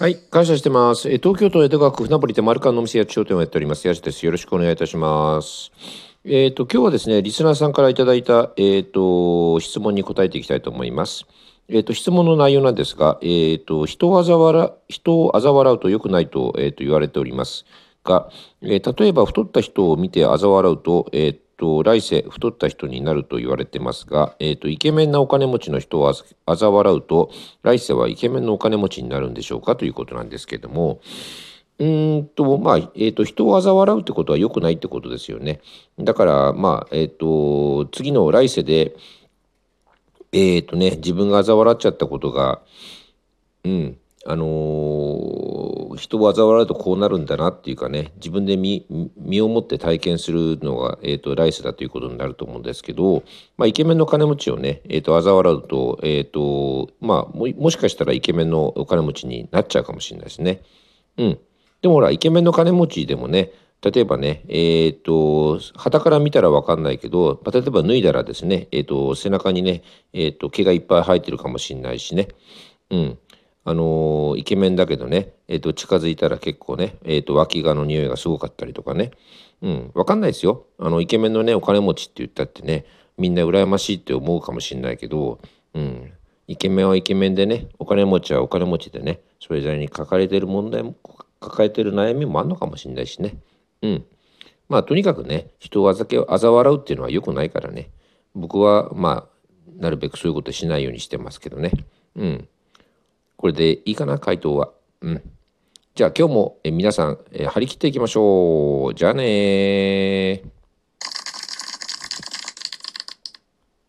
はい、感謝してます。え東京都江戸川区船堀でマルカンのお店や商店をやっております。やじです。よろしくお願いいたします。えっ、と、今日はですね、リスナーさんからいただいた、えっ、と、質問に答えていきたいと思います。えっ、と、質問の内容なんですが、えっ、と、人を嘲笑、人を嘲笑うと良くないと,、えーと言われておりますが、え例えば太った人を見て嘲笑うと、えっ、と、来世太った人になると言われてますが、えっ、と、イケメンなお金持ちの人をあざ笑うと、来世はイケメンのお金持ちになるんでしょうか？ということなんですけども、うんと、まあ、えっ、と、人を嘲笑うってことは良くないってことですよね。だから、まあ、えっ、と、次の来世で、えっ、とね、自分が嘲笑っちゃったことが、うん、あの人を嘲笑うとこうなるんだなっていうかね、自分で身をもって体験するのが、えっ、と、来世だということになると思うんですけど、まあ、イケメンの金持ちをね、えっ、と、嘲笑うと、えっ、と、まあも、もしかしたらイケメンのお金持ちになっちゃうかもしれないですね。うん。でもほら、イケメンの金持ちでもね、例えばね、えっ、と、旗から見たらわかんないけど、ま例えば脱いだらですね、えっ、と、背中にね、えっ、と、毛がいっぱい生えてるかもしれないしね。うん。あのイケメンだけどね、えっ、と、近づいたら結構ね、えっ、と、脇がの匂いがすごかったりとかね。うん。わかんないですよ。あの、イケメンのね、お金持ちって言ったってね、みんな羨ましいって思うかもしれないけど、うん。イケメンはイケメンでね、お金持ちはお金持ちでね、それぞれに抱えてる問題も、抱えてる悩みもあるのかもしれないしね。うん。まあ、とにかくね、人をあざけ嘲笑うっていうのは良くないからね。僕は、まあ、なるべくそういうことしないようにしてますけどね。うん。これでいいかな、回答は。うん。じゃあ今日もえ皆さん、え張り切っていきましょう。じゃあねー。